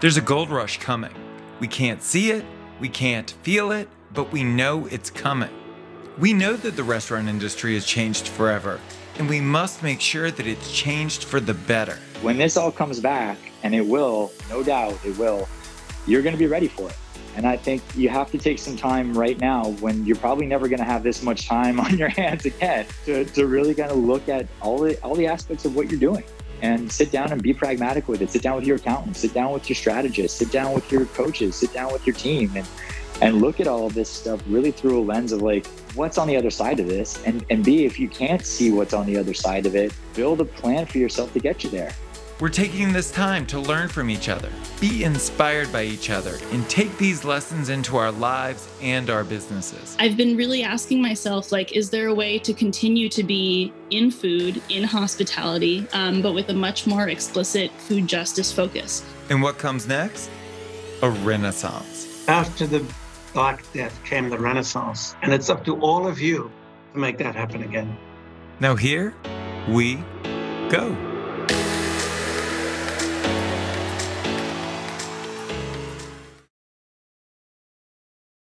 There's a gold rush coming. We can't see it, we can't feel it, but we know it's coming. We know that the restaurant industry has changed forever, and we must make sure that it's changed for the better. When this all comes back, and it will, no doubt it will, you're going to be ready for it. And I think you have to take some time right now when you're probably never going to have this much time on your hands again to, to really kind of look at all the all the aspects of what you're doing and sit down and be pragmatic with it. Sit down with your accountant, sit down with your strategist, sit down with your coaches, sit down with your team and and look at all of this stuff really through a lens of like what's on the other side of this and and B if you can't see what's on the other side of it, build a plan for yourself to get you there. We're taking this time to learn from each other, be inspired by each other, and take these lessons into our lives and our businesses. I've been really asking myself, like, is there a way to continue to be in food, in hospitality, um, but with a much more explicit food justice focus? And what comes next? A renaissance. After the Black Death came the Renaissance, and it's up to all of you to make that happen again. Now, here we go.